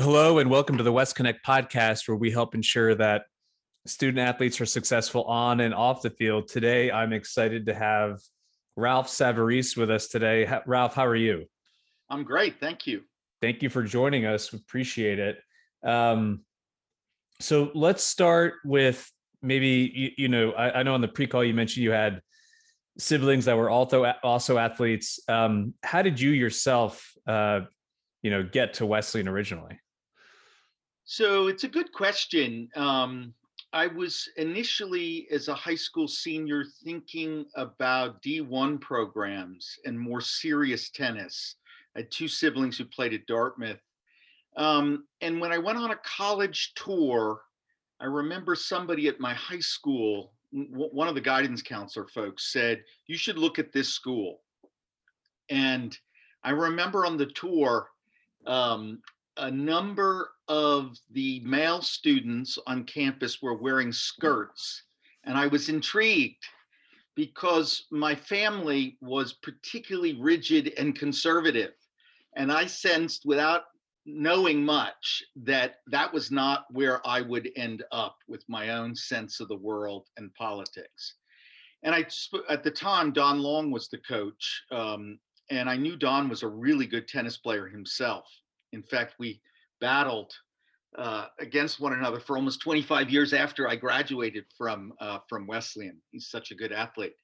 Hello, and welcome to the WesConnect podcast, where we help ensure that student athletes are successful on and off the field. Today, I'm excited to have Ralph Savarese with us today. Ralph, how are you? I'm great. Thank you. Thank you for joining us. We appreciate it. Um, so let's start with maybe, you, you know, I, I, know on the pre call you mentioned you had siblings that were also also athletes. Um, how did you yourself, uh, you know, get to Wesleyan originally? So it's a good question. Um, I was initially, as a high school senior, thinking about D1 programs and more serious tennis. I had two siblings who played at Dartmouth. Um, and when I went on a college tour, I remember somebody at my high school, one of the guidance counselor folks said, You should look at this school. And I remember on the tour, um, a number of the male students on campus were wearing skirts. And I was intrigued because my family was particularly rigid and conservative. And I sensed without knowing much that that was not where I would end up with my own sense of the world and politics. And I, at the time, Don Long was the coach. Um, and I knew Don was a really good tennis player himself. In fact, we battled uh, against one another for almost 25 years after I graduated from uh, from Wesleyan. He's such a good athlete.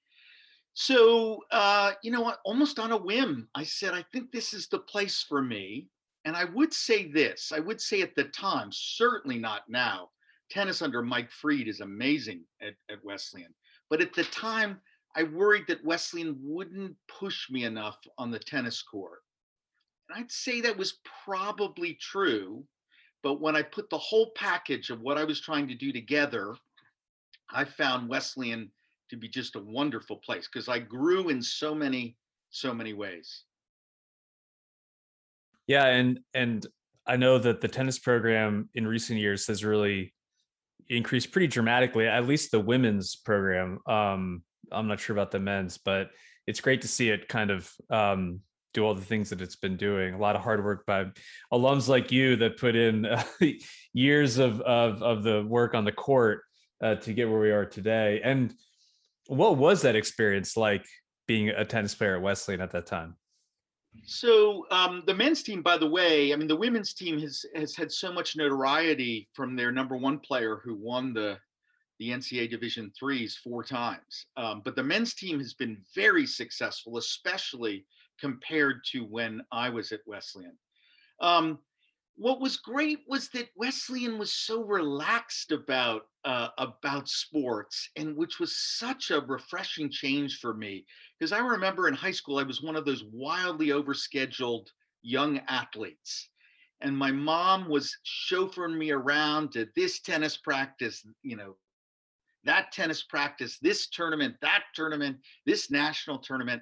So uh, you know? Almost on a whim, I said, I think this is the place for me. And I would say this. I would say at the time, certainly not now. Tennis under Mike Fried is amazing at, at Wesleyan. But at the time, I worried that Wesleyan wouldn't push me enough on the tennis court. And I'd say that was probably true. But when I put the whole package of what I was trying to do together, I found Wesleyan to be just a wonderful place because I grew in so many, so many ways. Yeah, and and I know that the tennis program in recent years has really increased pretty dramatically. At least the women's program. Um, I'm not sure about the men's, but it's great to see it kind of um, do all the things that it's been doing. A lot of hard work by alums like you that put in uh, years of, of of the work on the court uh, to get where we are today. And what was that experience like being a tennis player at Wesleyan at that time? So um, the men's team, by the way, I mean the women's team has has had so much notoriety from their number one player who won the the NCAA Division threes four times. Um, but the men's team has been very successful, especially compared to when I was at Wesleyan. Um, what was great was that Wesleyan was so relaxed about uh, about sports, and which was such a refreshing change for me. Because I remember in high school, I was one of those wildly overscheduled young athletes, and my mom was chauffeuring me around to this tennis practice, you know, that tennis practice, this tournament, that tournament, this national tournament,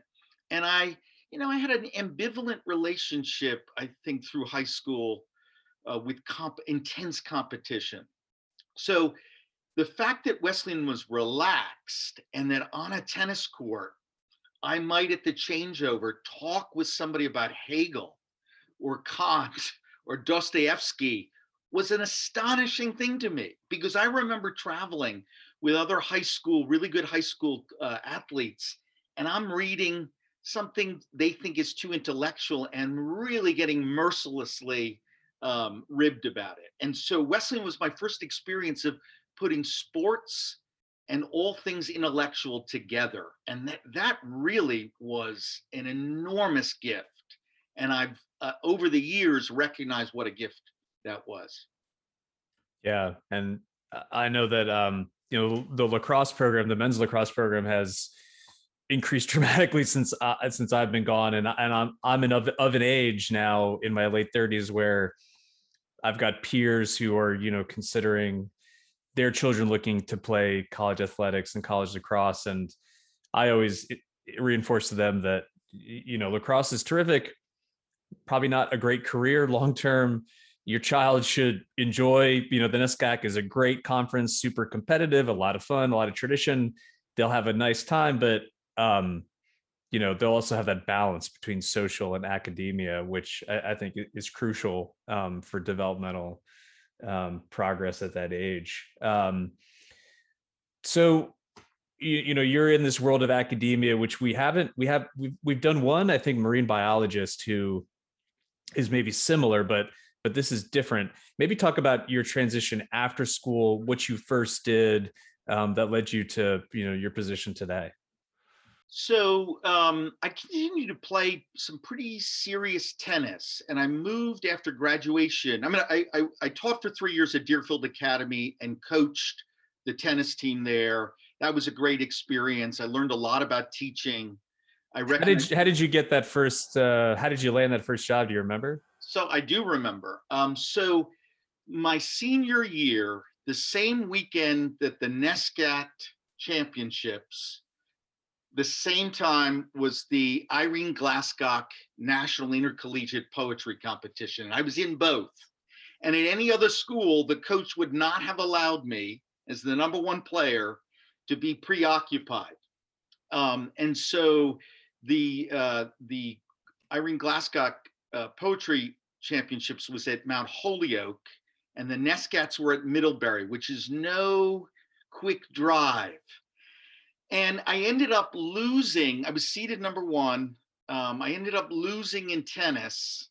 and I you know, I had an ambivalent relationship, I think, through high school uh, with comp- intense competition. So the fact that Wesleyan was relaxed and that on a tennis court, I might at the changeover talk with somebody about Hegel or Kant or Dostoevsky was an astonishing thing to me because I remember traveling with other high school, really good high school uh, athletes, and I'm reading something they think is too intellectual and really getting mercilessly um, ribbed about it. And so Wesleyan was my first experience of putting sports and all things intellectual together. And that, that really was an enormous gift. And I've, uh, over the years, recognized what a gift that was. Yeah. And I know that, um, you know, the lacrosse program, the men's lacrosse program has increased dramatically since uh, since I've been gone, and and I'm I'm of, of an age now in my late 30s where I've got peers who are you know considering their children looking to play college athletics and college lacrosse, and I always reinforce to them that you know lacrosse is terrific, probably not a great career long term. Your child should enjoy, you know, the NESCAC is a great conference, super competitive, a lot of fun, a lot of tradition. They'll have a nice time, but um, you know they'll also have that balance between social and academia which i, I think is crucial um, for developmental um, progress at that age. Um, so you, you, know you're in this world of academia which we haven't we have we've, we've done one i think marine biologist who is maybe similar but but this is different. Maybe talk about your transition after school what you first did um, that led you to you know your position today so um, I continued to play some pretty serious tennis, and I moved after graduation. I mean, I, I, I taught for three years at Deerfield Academy and coached the tennis team there. That was a great experience. I learned a lot about teaching. I how did you, how did you get that first? Uh, how did you land that first job? Do you remember? So I do remember. Um, so my senior year, the same weekend that the NESCAC championships the same time was the Irene Glascock National Intercollegiate Poetry Competition. And I was in both. And at any other school, the coach would not have allowed me, as the number one player, to be preoccupied. Um, and so the uh, the Irene Glascock uh, Poetry Championships was at Mount Holyoke, and the NESCACs were at Middlebury, which is no quick drive. And I ended up losing. I was seeded number one. Um, I ended up losing in tennis,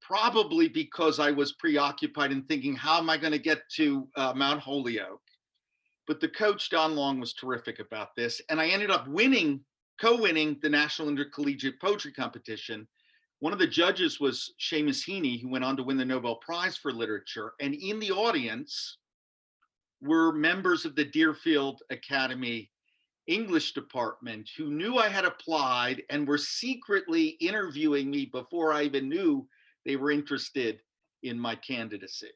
probably because I was preoccupied in thinking, how am I going to get to uh, Mount Holyoke? But the coach, Don Long, was terrific about this. And I ended up winning, co winning the National Intercollegiate Poetry Competition. One of the judges was Seamus Heaney, who went on to win the Nobel Prize for Literature. And in the audience were members of the Deerfield Academy English department who knew I had applied and were secretly interviewing me before I even knew they were interested in my candidacy.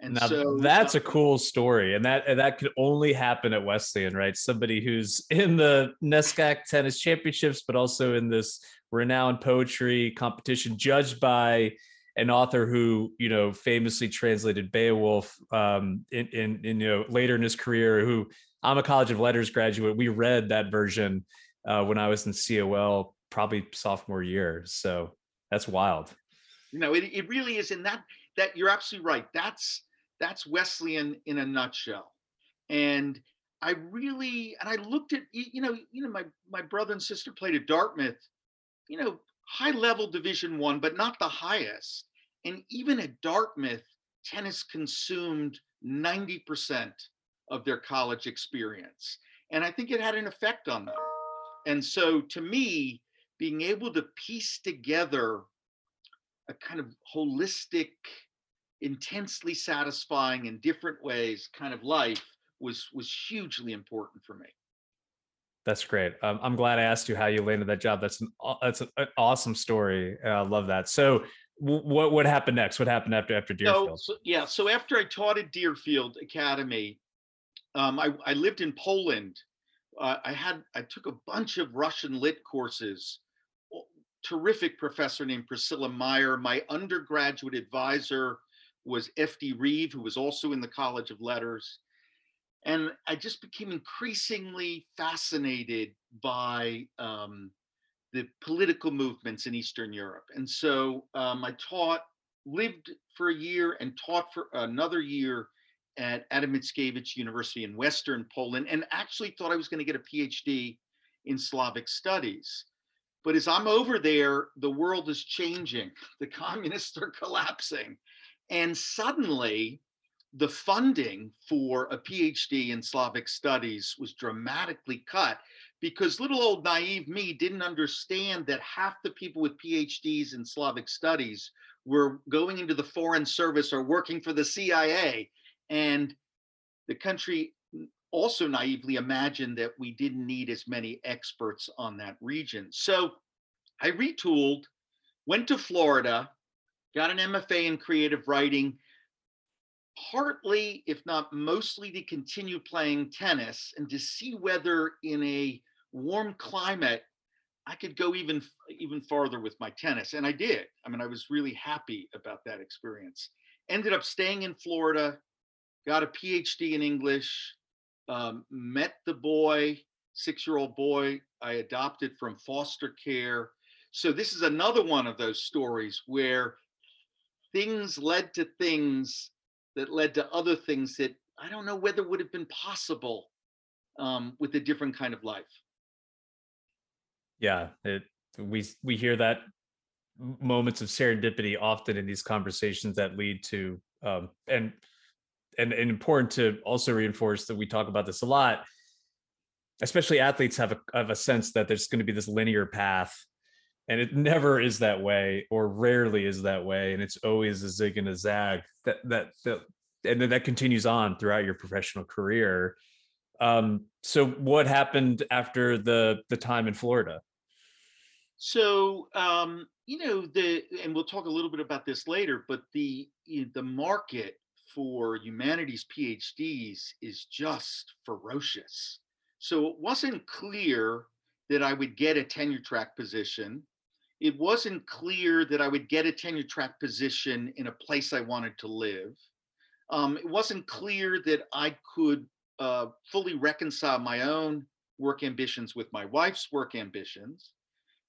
And now, so that's a cool story. And that and that could only happen at Wesleyan, right? Somebody who's in the NESCAC tennis championships, but also in this renowned poetry competition, judged by an author who you know famously translated Beowulf um, in, in, in you know later in his career, who I'm a College of Letters graduate. We read that version uh, when I was in COL, probably sophomore year. So that's wild. You know, it, it really is. And that that you're absolutely right. That's that's Wesleyan in a nutshell. And I really and I looked at you know you know my my brother and sister played at Dartmouth, you know high level Division One, but not the highest. And even at Dartmouth, tennis consumed ninety percent of their college experience. And I think it had an effect on them. And so to me, being able to piece together a kind of holistic, intensely satisfying in different ways kind of life was was hugely important for me. That's great. Um, I'm glad I asked you how you landed that job. That's an that's an awesome story. I love that. So, what what happened next? What happened after after Deerfield? So, so, yeah, so after I taught at Deerfield Academy, um, I, I, lived in Poland. Uh, I had I took a bunch of Russian lit courses. Terrific professor named Priscilla Meyer. My undergraduate advisor was F.D. Reeve, who was also in the College of Letters. And I just became increasingly fascinated by um, the political movements in Eastern Europe. And so um, I taught, lived for a year, and taught for another year at Adam Mickiewicz University in Western Poland and actually thought I was going to get a PhD in Slavic studies. But as I'm over there, the world is changing. The communists are collapsing. And suddenly, the funding for a PhD in Slavic studies was dramatically cut because little old naive me didn't understand that half the people with PhDs in Slavic studies were going into the foreign service or working for the CIA and the country also naively imagined that we didn't need as many experts on that region. So I retooled, went to Florida, got an MFA in creative writing, partly, if not mostly, to continue playing tennis and to see whether in a warm climate I could go even even farther with my tennis, and I did. I mean, I was really happy about that experience. Ended up staying in Florida, got a PhD in English, um, met the boy six year old boy I adopted from foster care. So, this is another one of those stories where things led to things that led to other things that I don't know whether would have been possible um, with a different kind of life. Yeah, it, we we hear that moments of serendipity often in these conversations that lead to um, and, and and important to also reinforce that we talk about this a lot especially athletes have a have a sense that there's going to be this linear path and it never is that way or rarely is that way and it's always a zig and a zag that that, that and then that continues on throughout your professional career. Um so what happened after the the time in florida? So um you know the and we'll talk a little bit about this later but the the market for humanities phds is just ferocious so it wasn't clear that i would get a tenure track position it wasn't clear that i would get a tenure track position in a place i wanted to live um, it wasn't clear that i could uh, fully reconcile my own work ambitions with my wife's work ambitions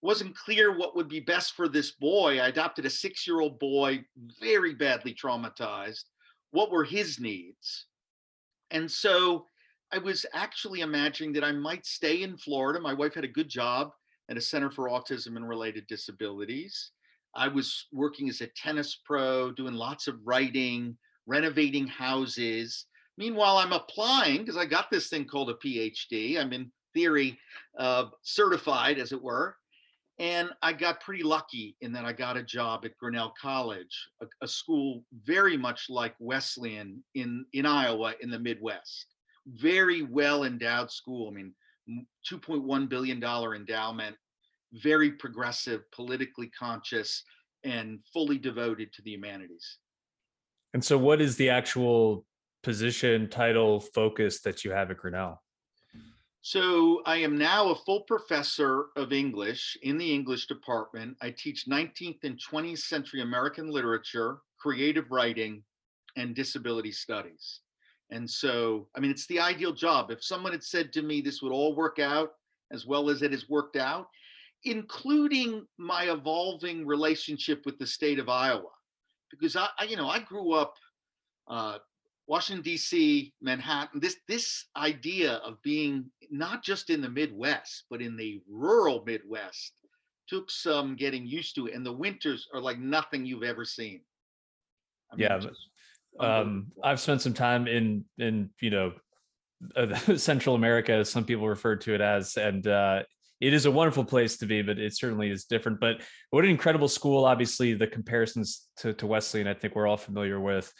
It wasn't clear what would be best for this boy. I adopted a six year old boy, very badly traumatized. What were his needs? And so I was actually imagining that I might stay in Florida. My wife had a good job at a Center for Autism and Related Disabilities. I was working as a tennis pro, doing lots of writing, renovating houses. Meanwhile, I'm applying because I got this thing called a PhD. I'm in theory uh, certified, as it were. And I got pretty lucky in that I got a job at Grinnell College, a, a, school very much like Wesleyan in, in Iowa in the Midwest. Very well endowed school. I mean, $2.1 billion endowment, very progressive, politically conscious, and fully devoted to the humanities. And so, what is the actual position, title, focus that you have at Grinnell? So I am now a full professor of English in the English department. I teach 19th and 20th century American literature, creative writing, and disability studies. And so, I mean, it's the ideal job. If someone had said to me this would all work out as well as it has worked out, including my evolving relationship with the state of Iowa, because I, you know, I grew up uh, Washington D.C., Manhattan. This this idea of being not just in the Midwest but in the rural Midwest took some getting used to, and the winters are like nothing you've ever seen. I mean, yeah, um, I've spent some time in in you know uh, Central America, as some people refer to it as, and uh, it is a wonderful place to be, but it certainly is different. But what an incredible school! Obviously, the comparisons to to Wesleyan, I think we're all familiar with.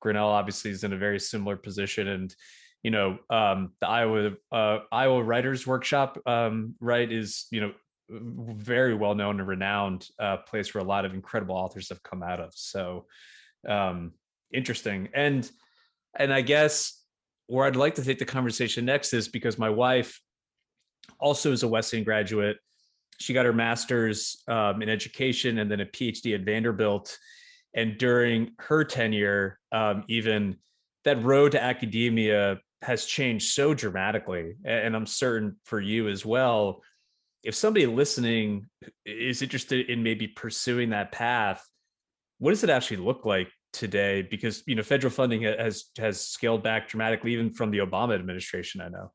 Grinnell obviously is in a very similar position, and you know um, the Iowa uh, Iowa Writers Workshop, um, right, is you know very well known and renowned uh, place where a lot of incredible authors have come out of. So um, interesting, and and I guess where I'd like to take the conversation next is because my wife also is a Wesleyan graduate. She got her master's um, in education and then a PhD at Vanderbilt and during her tenure um, even that road to academia has changed so dramatically and i'm certain for you as well. If somebody listening is interested in maybe pursuing that path what does it actually look like today? Because you know federal funding has has scaled back dramatically even from the obama administration i know.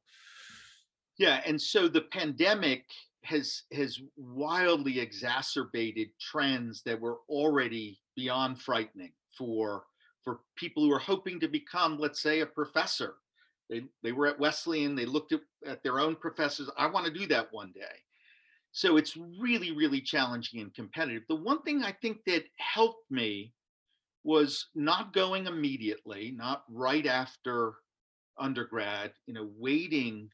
Yeah and so the pandemic has has wildly exacerbated trends that were already beyond frightening for for people who are hoping to become let's say a professor. They they were at wesleyan they looked at, at their own professors i want to do that one day. So it's really really challenging and competitive. The one thing i think that helped me was not going immediately not right after undergrad you know waiting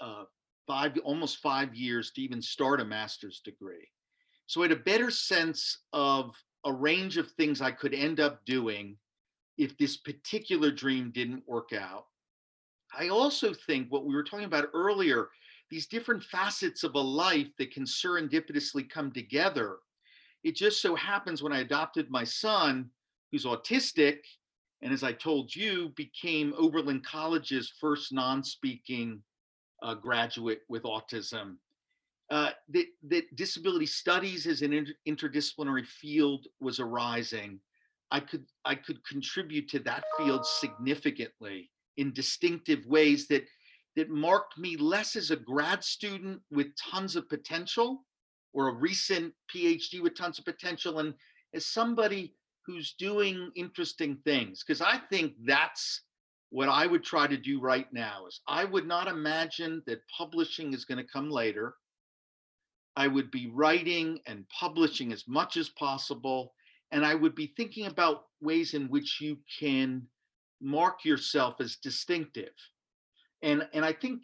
uh, five almost five years to even start a master's degree. So i had a better sense of a range of things I could end up doing if this particular dream didn't work out. I also think what we were talking about earlier, these different facets of a life that can serendipitously come together. It just so happens when I adopted my son, who's autistic, and as I told you, became Oberlin College's first non speaking uh, graduate with autism. Uh, that, that disability studies as an inter- interdisciplinary field was arising. I could I could contribute to that field significantly in distinctive ways that that marked me less as a grad student with tons of potential or a recent PhD with tons of potential and as somebody who's doing interesting things because I think that's what I would try to do right now is I would not imagine that publishing is going to come later. I would be writing and publishing as much as possible and I would be thinking about ways in which you can mark yourself as distinctive. And and I think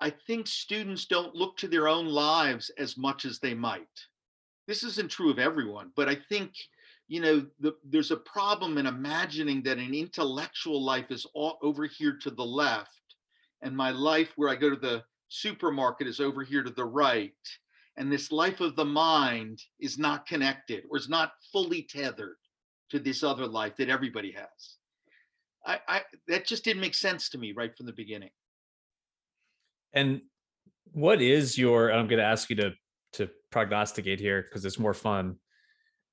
I think students don't look to their own lives as much as they might. This isn't true of everyone, but I think you know the, there's a problem in imagining that an intellectual life is all over here to the left and my life where i go to the supermarket is over here to the right and this life of the mind is not connected or is not fully tethered to this other life that everybody has. I, I that just didn't make sense to me right from the beginning. And what is your i'm going to ask you to to prognosticate here because it's more fun.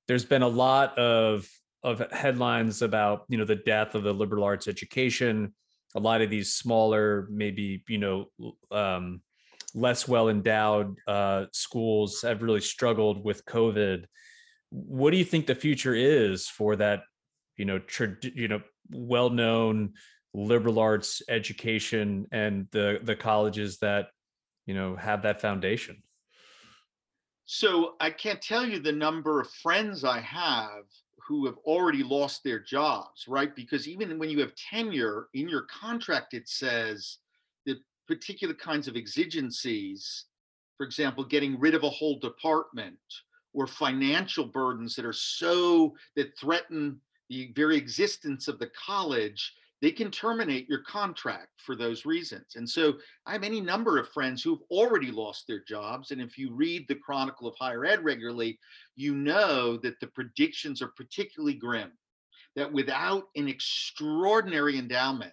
There's been a lot of of headlines about you know the death of the liberal arts education. A lot of these smaller maybe you know um, less well endowed uh, schools have really struggled with covid what do you think the future is for that you know tra- you know well known liberal arts education and the the colleges that you know have that foundation so I can't tell you the number of friends I have who have already lost their jobs, right? Because even when you have tenure in your contract, it says particular kinds of exigencies, for example, getting rid of a whole department or financial burdens that are so that threaten the very existence of the college they can terminate your contract for those reasons. And so I have any number of friends who've already lost their jobs. And if you read the Chronicle of Higher Ed regularly, you know that the predictions are particularly grim, that without an extraordinary endowment,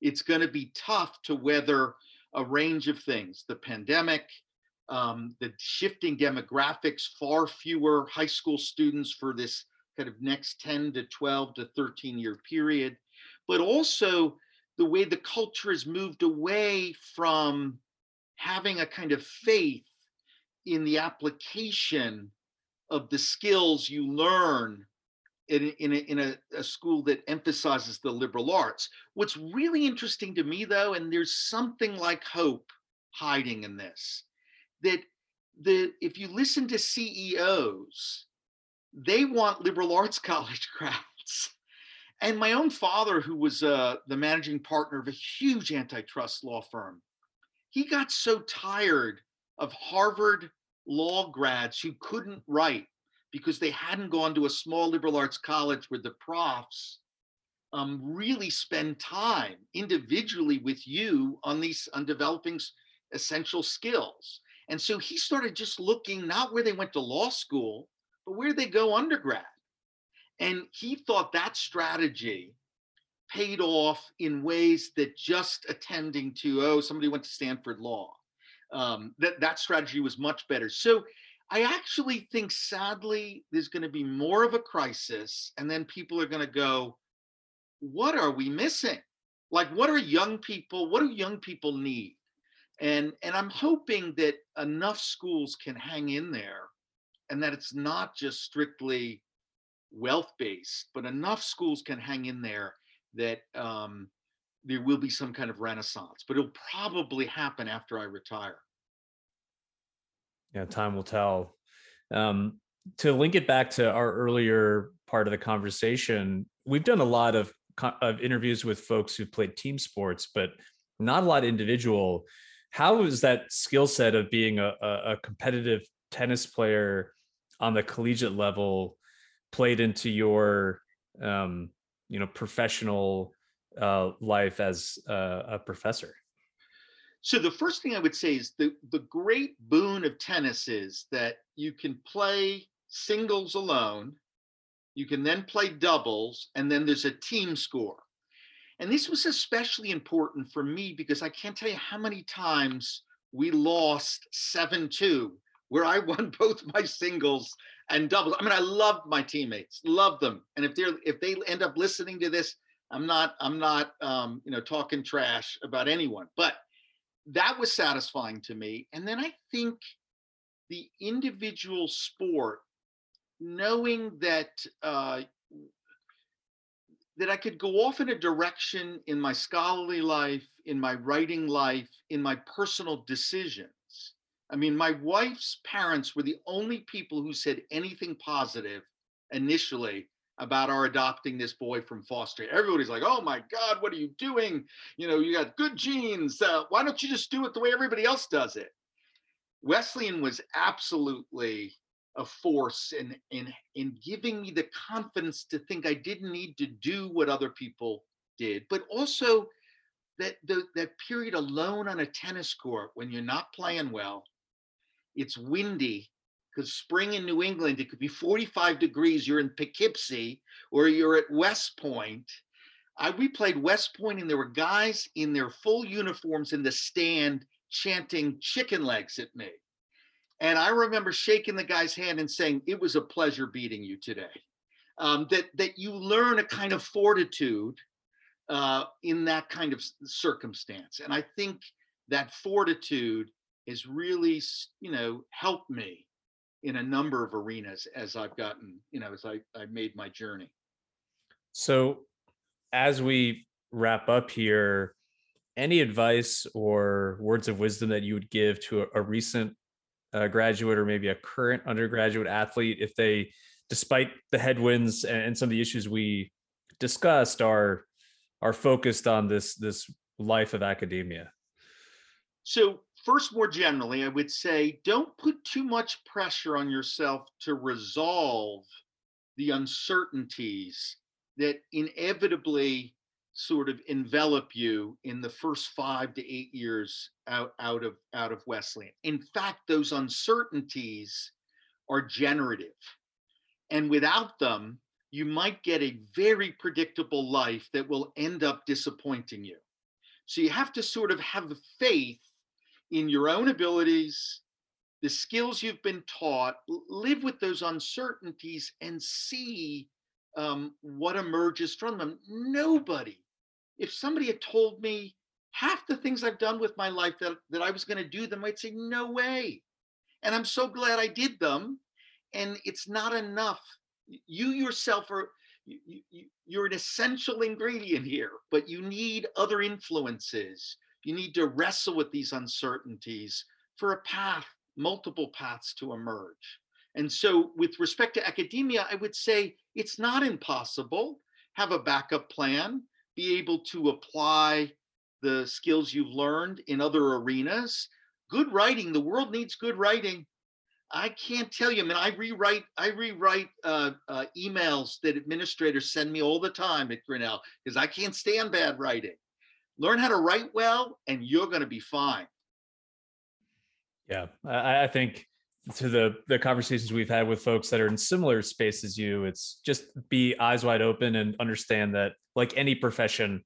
it's going to be tough to weather a range of things the pandemic, um, the shifting demographics, far fewer high school students for this kind of next 10 to 12 to 13 year period but also the way the culture has moved away from having a kind of faith in the application of the skills you learn in, in, a, in a, a, school that emphasizes the liberal arts. What's really interesting to me, though, and there's something like hope hiding in this, that the if you listen to CEOs, they want liberal arts college grads and my own father, who was uh, the managing partner of a huge antitrust law firm, he got so tired of Harvard law grads who couldn't write because they hadn't gone to a small liberal arts college where the profs um, really spend time individually with you on these on developing essential skills. And so he started just looking not where they went to law school, but where they go undergrad. And he thought that strategy paid off in ways that just attending to, oh, somebody went to Stanford Law, um, that, that strategy was much better. So I actually think, sadly, there's going to be more of a crisis. And then people are going to go, what are we missing? Like, what are young people, what do young people need? And, and I'm hoping that enough schools can hang in there and that it's not just strictly wealth based, but enough schools can hang in there that um, there will be some kind of renaissance. But it'll probably happen after I retire. Yeah, time will tell. Um, to link it back to our earlier part of the conversation, we've done a lot of, of interviews with folks who played team sports, but not a lot individual. How is that skill set of being a, a competitive tennis player on the collegiate level played into your um, you know professional uh, life as a professor? So the first thing I would say is the the great boon of tennis is that you can play singles alone, you can then play doubles, and then there's a team score. And this was especially important for me because I can't tell you how many times we lost 7 2, where I won both my singles and doubles. I mean, I loved my teammates, loved them. And if they're if they end up listening to this, I'm not I'm not um, you know talking trash about anyone, but that was satisfying to me. And then I think the individual sport, knowing that uh, that I could go off in a direction in my scholarly life, in my writing life, in my personal decisions. I mean, my wife's parents were the only people who said anything positive initially about our adopting this boy from foster. Everybody's like, "Oh my God, what are you doing? You know, you got good genes. Uh, why don't you just do it the way everybody else does it?" Wesleyan was absolutely a force in in in giving me the confidence to think I didn't need to do what other people did, but also that the, that period alone on a tennis court when you're not playing well, it's windy because spring in New England it could be 45 degrees. You're in Poughkeepsie or you're at West Point. I, we played West Point and there were guys in their full uniforms in the stand chanting chicken legs at me. And I remember shaking the guy's hand and saying, "It was a pleasure beating you today." Um, that that you learn a kind of fortitude uh, in that kind of circumstance, and I think that fortitude has really, you know, helped me in a number of arenas as I've gotten, you know, as I I made my journey. So, as we wrap up here, any advice or words of wisdom that you would give to a, a recent a graduate or maybe a current undergraduate athlete if they despite the headwinds and some of the issues we discussed are are focused on this this life of academia so first more generally i would say don't put too much pressure on yourself to resolve the uncertainties that inevitably sort of envelop you in the first five to eight years out, out of out of Wesleyan. In fact, those uncertainties are generative. And without them, you might get a very predictable life that will end up disappointing you. So you have to sort of have the faith in your own abilities, the skills you've been taught, live with those uncertainties and see um, what emerges from them. Nobody, if somebody had told me half the things I've done with my life that, that I was going to do them, I'd say, no way. And I'm so glad I did them. And it's not enough. You yourself are, you, you, you're an essential ingredient here, but you need other influences. You need to wrestle with these uncertainties for a path, multiple paths to emerge. And so, with respect to academia, I would say it's not impossible. Have a backup plan, be able to apply the skills you've learned in other arenas. Good writing, the world needs good writing. I can't tell you. I mean, I rewrite, I rewrite uh, uh, emails that administrators send me all the time at Grinnell because I can't stand bad writing. Learn how to write well, and you're going to be fine. Yeah, I, I think to the the conversations we've had with folks that are in similar space as you, it's just be eyes wide open and understand that, like any profession,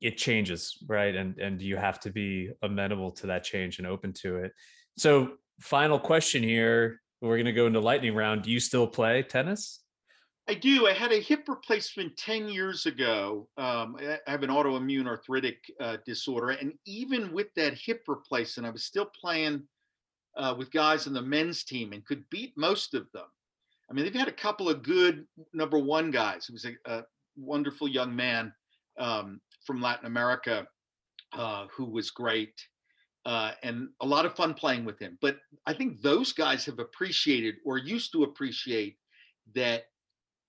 it changes, right? And and you have to be amenable to that change and open to it. So, final question here. We're going to go into lightning round. Do you still play tennis? I do. I had a hip replacement 10 years ago. Um, I have an autoimmune arthritic uh, disorder. And even with that hip replacement, I was still playing uh, with guys in the men's team and could beat most of them. I mean, they've had a couple of good number one guys. He was a, a wonderful young man um, from Latin America uh, who was great uh, and a lot of fun playing with him. But I think those guys have appreciated or used to appreciate that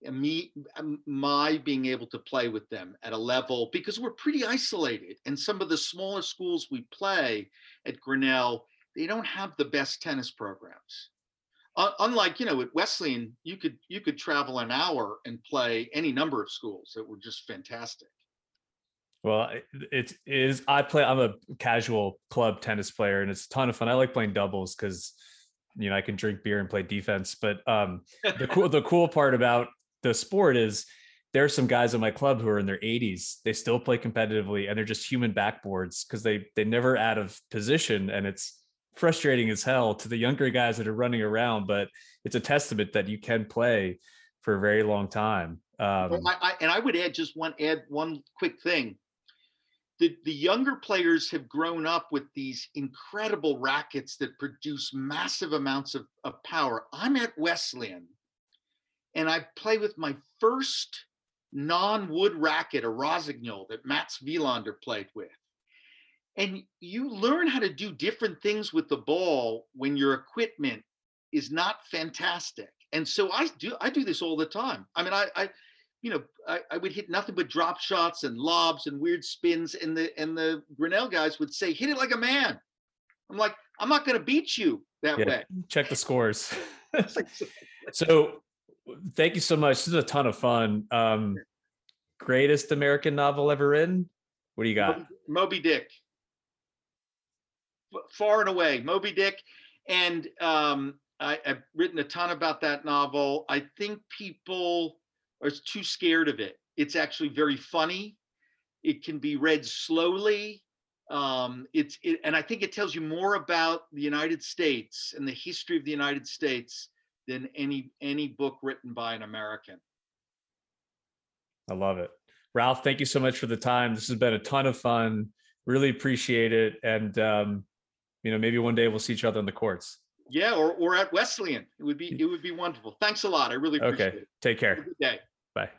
me um, my being able to play with them at a level because we're pretty isolated and some of the smaller schools we play at Grinnell they don't have the best tennis programs. Uh, unlike you know at Wesleyan, you could you could travel an hour and play any number of schools that were just fantastic. Well, it is. I play. I'm a casual club tennis player, and it's a ton of fun. I like playing doubles because you know I can drink beer and play defense. But um, the cool the cool part about the sport is there are some guys in my club who are in their 80s. They still play competitively and they're just human backboards because they they never out of position and it's frustrating as hell to the younger guys that are running around. But it's a testament that you can play for a very long time. Um, Well, I, I, and I would add just one add one quick thing. The the younger players have grown up with these incredible rackets that produce massive amounts of, of power. I'm at Wesleyan, and I play with my first non-wood racket, a Rossignol that Mats Wilander played with. And you learn how to do different things with the ball when your equipment is not fantastic. And so I do I do this all the time. I mean, I, I you know, I, I would hit nothing but drop shots and lobs and weird spins, and the and the Grinnell guys would say, "Hit it like a man." I'm like, I'm not going to beat you that Yeah. way. check the scores. So thank you so much. This is a ton of fun. Um, greatest American novel ever written? What do you got? Moby- Dick. Far and away, Moby Dick. And um, I, I've written a ton about that novel. I think people are too scared of it. It's actually very funny. It can be read slowly. Um, it's it, and I think it tells you more about the United States and the history of the United States than any any book written by an American. I love it. Ralph, thank you so much for the time. This has been a ton of fun. Really appreciate it. And um, you know, maybe one day we'll see each other on the courts. Yeah, or or at Wesleyan. It would be it would be wonderful. Thanks a lot. I really appreciate it. Okay. it. Take Have a care. good day. Bye.